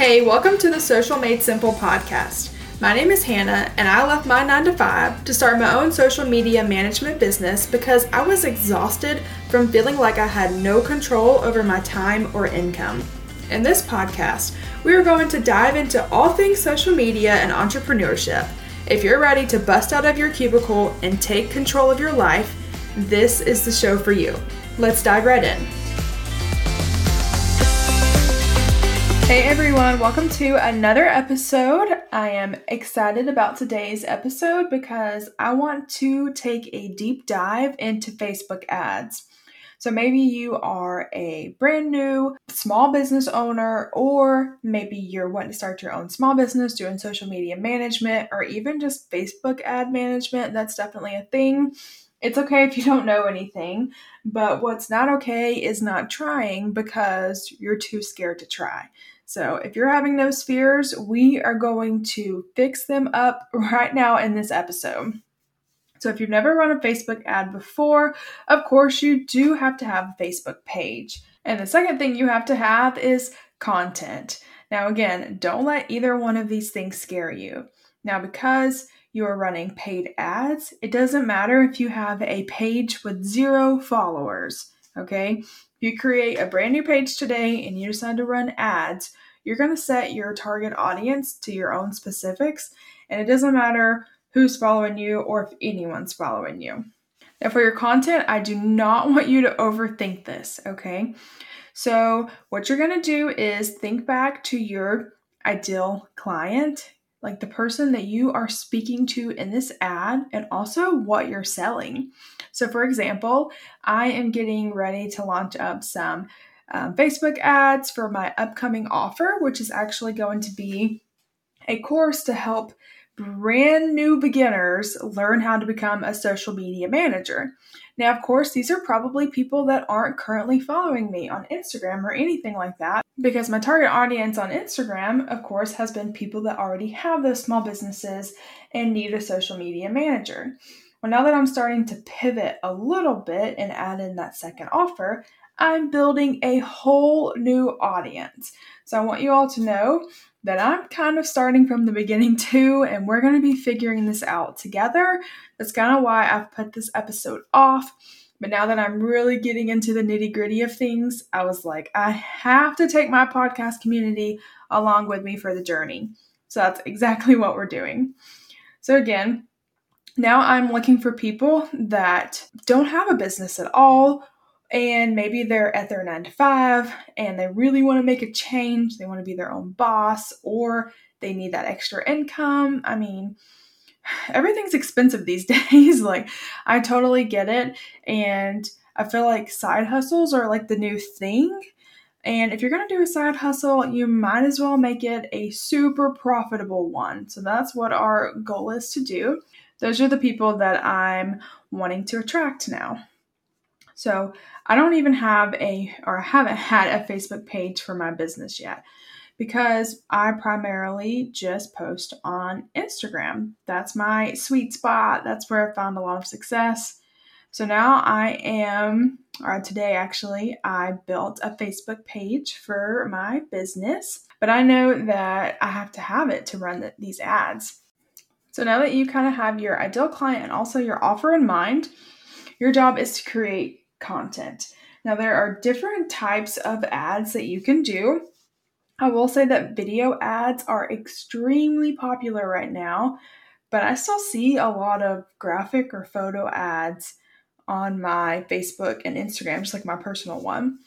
Hey, welcome to the Social Made Simple podcast. My name is Hannah, and I left my 9 to 5 to start my own social media management business because I was exhausted from feeling like I had no control over my time or income. In this podcast, we are going to dive into all things social media and entrepreneurship. If you're ready to bust out of your cubicle and take control of your life, this is the show for you. Let's dive right in. Hey everyone, welcome to another episode. I am excited about today's episode because I want to take a deep dive into Facebook ads. So maybe you are a brand new small business owner, or maybe you're wanting to start your own small business doing social media management, or even just Facebook ad management. That's definitely a thing. It's okay if you don't know anything, but what's not okay is not trying because you're too scared to try. So, if you're having those fears, we are going to fix them up right now in this episode. So, if you've never run a Facebook ad before, of course, you do have to have a Facebook page. And the second thing you have to have is content. Now, again, don't let either one of these things scare you. Now, because you are running paid ads, it doesn't matter if you have a page with zero followers. Okay, If you create a brand new page today and you decide to run ads, you're going to set your target audience to your own specifics, and it doesn't matter who's following you or if anyone's following you. Now, for your content, I do not want you to overthink this, okay? So, what you're going to do is think back to your ideal client, like the person that you are speaking to in this ad, and also what you're selling. So, for example, I am getting ready to launch up some um, Facebook ads for my upcoming offer, which is actually going to be a course to help brand new beginners learn how to become a social media manager. Now, of course, these are probably people that aren't currently following me on Instagram or anything like that, because my target audience on Instagram, of course, has been people that already have those small businesses and need a social media manager. Well, now that I'm starting to pivot a little bit and add in that second offer, I'm building a whole new audience. So I want you all to know that I'm kind of starting from the beginning too, and we're going to be figuring this out together. That's kind of why I've put this episode off. But now that I'm really getting into the nitty gritty of things, I was like, I have to take my podcast community along with me for the journey. So that's exactly what we're doing. So, again, now I'm looking for people that don't have a business at all and maybe they're at their nine to five and they really want to make a change. They want to be their own boss or they need that extra income. I mean, everything's expensive these days. like, I totally get it. And I feel like side hustles are like the new thing. And if you're going to do a side hustle, you might as well make it a super profitable one. So that's what our goal is to do. Those are the people that I'm wanting to attract now. So I don't even have a, or I haven't had a Facebook page for my business yet because I primarily just post on Instagram. That's my sweet spot. That's where I found a lot of success. So now I am, or today actually, I built a Facebook page for my business, but I know that I have to have it to run the, these ads. So now that you kind of have your ideal client and also your offer in mind, your job is to create content. Now, there are different types of ads that you can do. I will say that video ads are extremely popular right now, but I still see a lot of graphic or photo ads on my Facebook and Instagram, just like my personal one.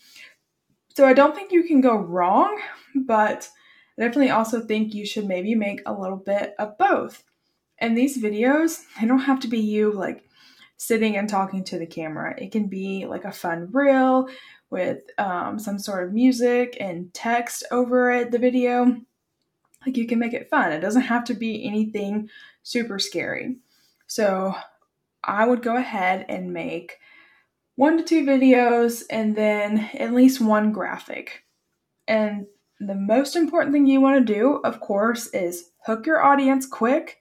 So I don't think you can go wrong, but I definitely also think you should maybe make a little bit of both. And these videos, they don't have to be you like sitting and talking to the camera. It can be like a fun reel with um, some sort of music and text over it, the video. Like you can make it fun. It doesn't have to be anything super scary. So I would go ahead and make one to two videos and then at least one graphic. And the most important thing you want to do, of course, is hook your audience quick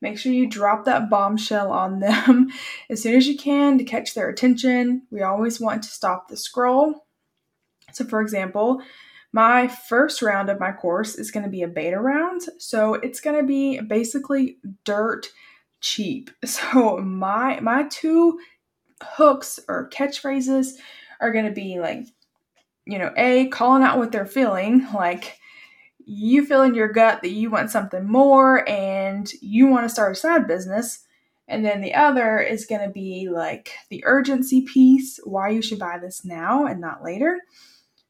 Make sure you drop that bombshell on them as soon as you can to catch their attention. We always want to stop the scroll. So, for example, My first round of my course is going to be a beta round. So it's going to be basically dirt cheap. So my my two hooks or catchphrases are going to be like you know, A calling out what they're feeling, like you feel in your gut that you want something more and you want to start a side business. And then the other is going to be like the urgency piece, why you should buy this now and not later.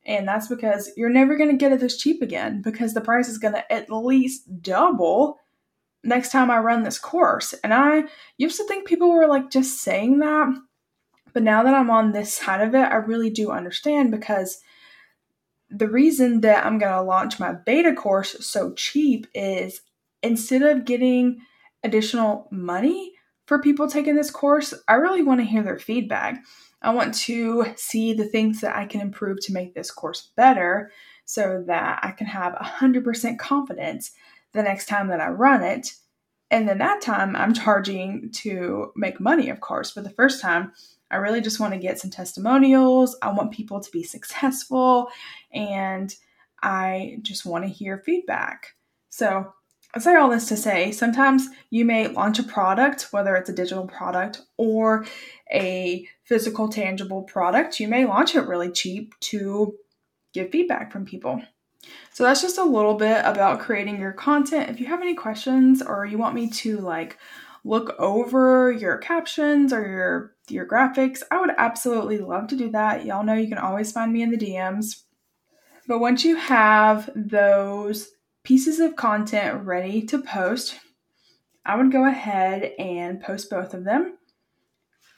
And that's because you're never going to get it this cheap again because the price is going to at least double next time I run this course. And I used to think people were like just saying that. But now that I'm on this side of it, I really do understand because the reason that I'm going to launch my beta course so cheap is instead of getting additional money for people taking this course, I really want to hear their feedback. I want to see the things that I can improve to make this course better so that I can have 100% confidence the next time that I run it. And then that time I'm charging to make money, of course. But the first time, I really just want to get some testimonials. I want people to be successful and I just want to hear feedback. So, I say all this to say sometimes you may launch a product, whether it's a digital product or a physical, tangible product. You may launch it really cheap to get feedback from people. So that's just a little bit about creating your content. If you have any questions or you want me to like look over your captions or your your graphics, I would absolutely love to do that. Y'all know you can always find me in the DMs. But once you have those pieces of content ready to post, I would go ahead and post both of them.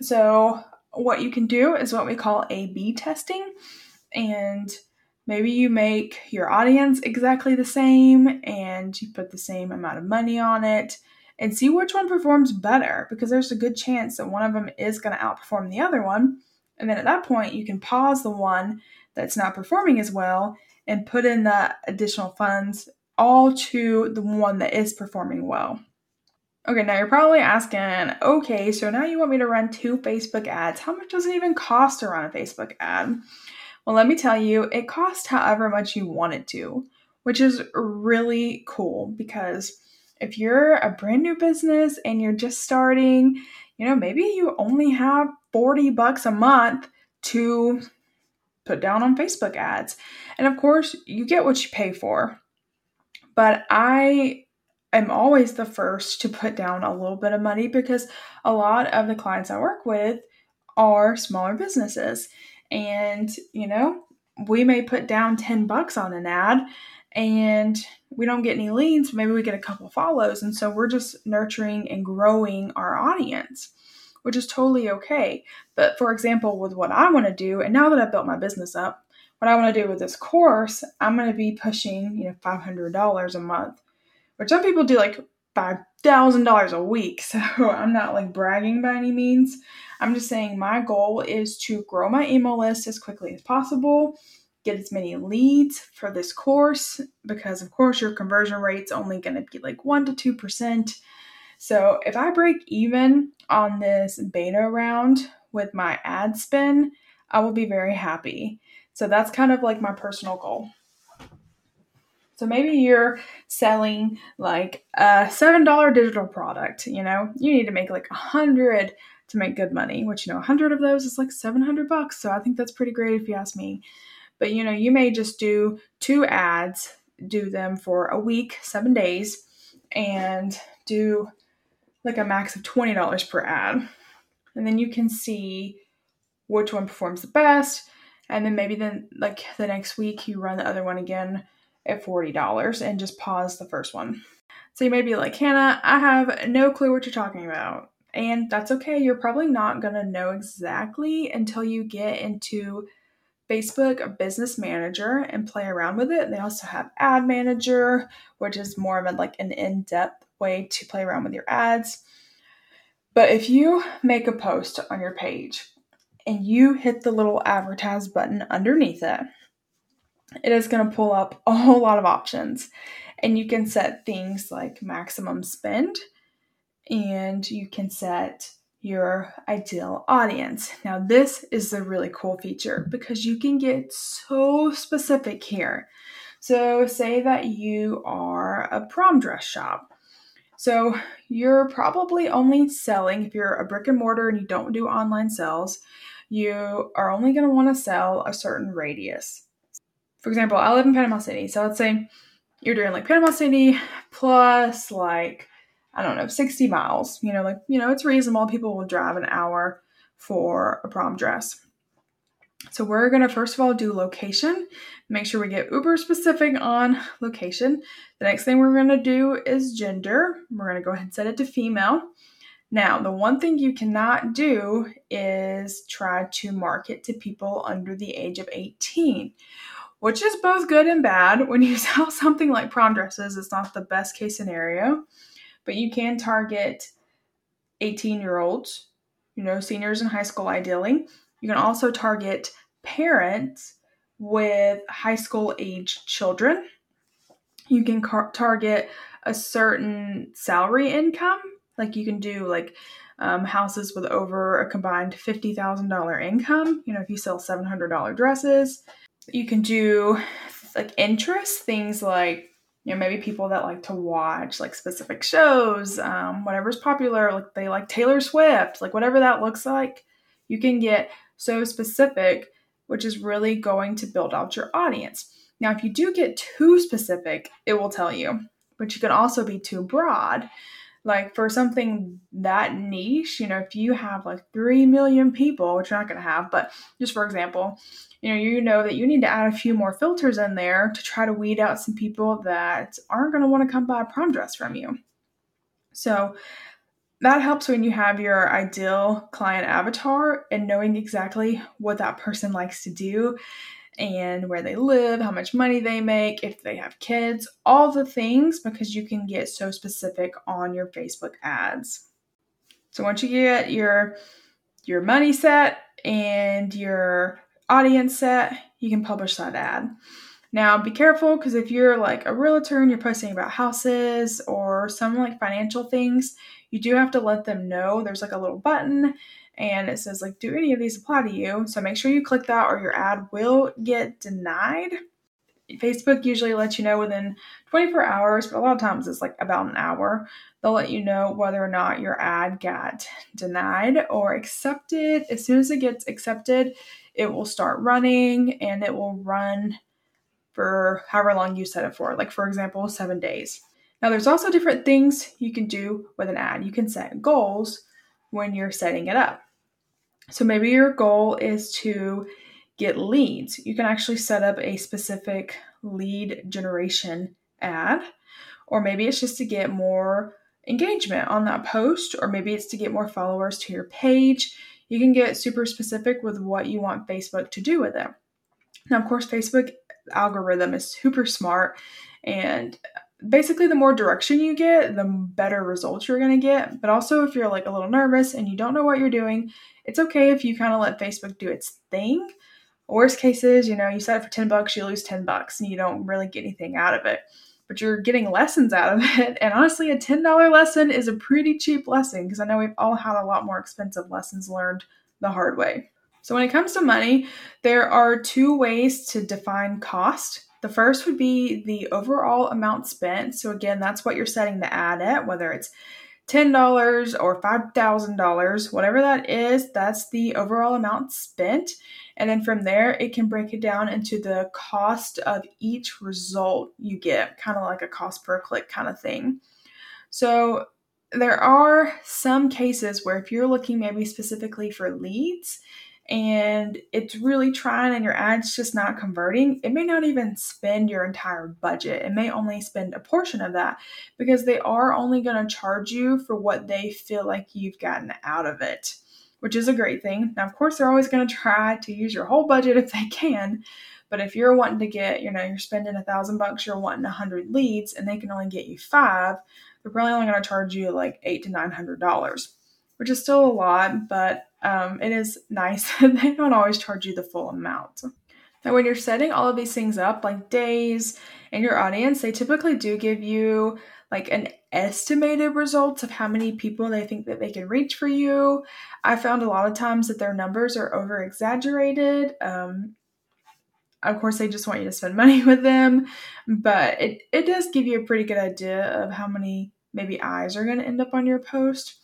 So, what you can do is what we call A B testing. And maybe you make your audience exactly the same and you put the same amount of money on it and see which one performs better because there's a good chance that one of them is going to outperform the other one. And then at that point, you can pause the one that's not performing as well and put in the additional funds all to the one that is performing well. Okay, now you're probably asking, okay, so now you want me to run two Facebook ads. How much does it even cost to run a Facebook ad? Well, let me tell you, it costs however much you want it to, which is really cool because if you're a brand new business and you're just starting, you know, maybe you only have 40 bucks a month to put down on Facebook ads. And of course, you get what you pay for. But I am always the first to put down a little bit of money because a lot of the clients I work with are smaller businesses. And, you know, we may put down 10 bucks on an ad and we don't get any leads, maybe we get a couple follows. And so we're just nurturing and growing our audience, which is totally okay. But for example, with what I want to do, and now that I've built my business up, what I want to do with this course, I'm going to be pushing, you know, $500 a month, which some people do like $5,000 a week. So I'm not like bragging by any means. I'm just saying my goal is to grow my email list as quickly as possible get as many leads for this course because of course your conversion rate's only going to be like 1 to 2%. So if I break even on this beta round with my ad spend, I will be very happy. So that's kind of like my personal goal. So maybe you're selling like a $7 digital product, you know, you need to make like a hundred to make good money, which you know, a hundred of those is like 700 bucks. So I think that's pretty great if you ask me. But you know, you may just do two ads, do them for a week, seven days, and do like a max of $20 per ad. And then you can see which one performs the best. And then maybe then like the next week you run the other one again at $40 and just pause the first one. So you may be like, Hannah, I have no clue what you're talking about. And that's okay. You're probably not going to know exactly until you get into Facebook Business Manager and play around with it. They also have Ad Manager, which is more of a, like an in-depth way to play around with your ads. But if you make a post on your page and you hit the little advertise button underneath it, it is going to pull up a whole lot of options. And you can set things like maximum spend, and you can set your ideal audience. Now, this is the really cool feature because you can get so specific here. So, say that you are a prom dress shop. So, you're probably only selling, if you're a brick and mortar and you don't do online sales, you are only going to want to sell a certain radius. For example, I live in Panama City. So, let's say you're doing like Panama City plus like I don't know, 60 miles. You know, like, you know, it's reasonable. People will drive an hour for a prom dress. So we're going to first of all do location, make sure we get uber specific on location. The next thing we're going to do is gender. We're going to go ahead and set it to female. Now, the one thing you cannot do is try to market to people under the age of 18, which is both good and bad. When you sell something like prom dresses, it's not the best case scenario but you can target 18 year olds, you know, seniors in high school ideally. You can also target parents with high school age children. You can car- target a certain salary income, like you can do like um, houses with over a combined $50,000 income. You know, if you sell $700 dresses, you can do like interest, things like you know maybe people that like to watch like specific shows um, whatever's popular like they like taylor swift like whatever that looks like you can get so specific which is really going to build out your audience. Now if you do get too specific it will tell you but you can also be too broad like for something that niche you know if you have like 3 million people which you're not going to have but just for example you know you know that you need to add a few more filters in there to try to weed out some people that aren't going to want to come buy a prom dress from you. So that helps when you have your ideal client avatar and knowing exactly what that person likes to do and where they live, how much money they make, if they have kids, all the things because you can get so specific on your Facebook ads. So once you get your your money set and your audience set, you can publish that ad. Now, be careful because if you're like a realtor and you're posting about houses or some like financial things, you do have to let them know. There's like a little button and it says like, do any of these apply to you? So make sure you click that or your ad will get denied. Facebook usually lets you know within 24 hours, but a lot of times it's like about an hour. They'll let you know whether or not your ad got denied or accepted. As soon as it gets accepted, it will start running and it will run for however long you set it for, like for example, seven days. Now, there's also different things you can do with an ad. You can set goals when you're setting it up. So maybe your goal is to get leads. You can actually set up a specific lead generation ad, or maybe it's just to get more engagement on that post, or maybe it's to get more followers to your page. You can get super specific with what you want Facebook to do with it. Now, of course, Facebook algorithm is super smart and basically the more direction you get the better results you're going to get. But also if you're like a little nervous and you don't know what you're doing it's okay if you kind of let facebook do its thing. Worst case is you know you set it for 10 bucks you lose 10 bucks and you don't really get anything out of it. But you're getting lessons out of it. And honestly a $10 lesson is a pretty cheap lesson because i know we've all had a lot more expensive lessons learned the hard way. So when it comes to money there are two ways to define cost the first would be the overall amount spent. So, again, that's what you're setting the ad at, whether it's $10 or $5,000, whatever that is, that's the overall amount spent. And then from there, it can break it down into the cost of each result you get, kind of like a cost per click kind of thing. So, there are some cases where if you're looking maybe specifically for leads, and it's really trying and your ad's just not converting, it may not even spend your entire budget. It may only spend a portion of that because they are only going to charge you for what they feel like you've gotten out of it, which is a great thing. Now, of course, they're always going to try to use your whole budget if they can. But if you're wanting to get, you know, you're spending a thousand bucks, you're wanting a hundred leads, and they can only get you five, they're probably only going to charge you like eight to nine hundred dollars, which is still a lot, but um, it is nice that they don't always charge you the full amount. Now, when you're setting all of these things up, like days and your audience, they typically do give you like an estimated results of how many people they think that they can reach for you. I found a lot of times that their numbers are over exaggerated. Um, of course, they just want you to spend money with them, but it, it does give you a pretty good idea of how many maybe eyes are going to end up on your post.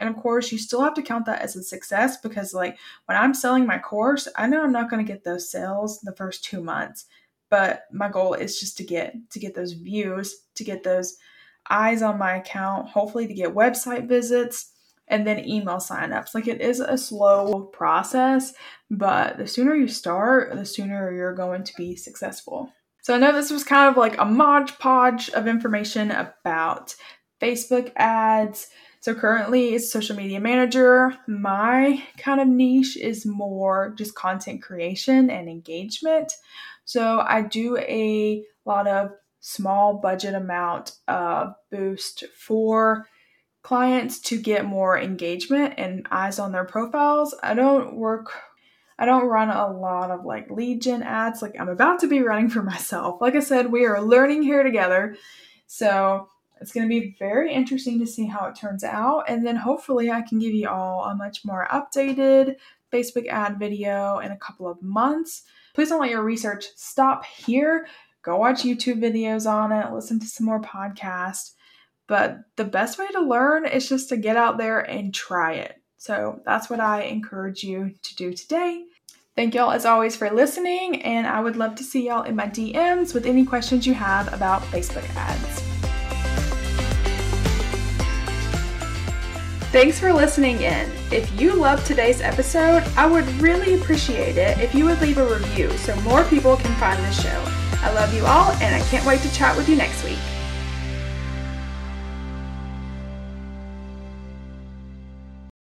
And of course, you still have to count that as a success because, like, when I'm selling my course, I know I'm not going to get those sales the first two months, but my goal is just to get to get those views, to get those eyes on my account, hopefully to get website visits and then email signups. Like it is a slow process, but the sooner you start, the sooner you're going to be successful. So I know this was kind of like a mod podge of information about Facebook ads. So currently it's social media manager. My kind of niche is more just content creation and engagement. So I do a lot of small budget amount of boost for clients to get more engagement and eyes on their profiles. I don't work I don't run a lot of like lead gen ads like I'm about to be running for myself. Like I said, we are learning here together. So it's going to be very interesting to see how it turns out. And then hopefully, I can give you all a much more updated Facebook ad video in a couple of months. Please don't let your research stop here. Go watch YouTube videos on it, listen to some more podcasts. But the best way to learn is just to get out there and try it. So that's what I encourage you to do today. Thank y'all as always for listening, and I would love to see y'all in my DMs with any questions you have about Facebook ads. Thanks for listening in. If you loved today's episode, I would really appreciate it if you would leave a review so more people can find the show. I love you all, and I can't wait to chat with you next week.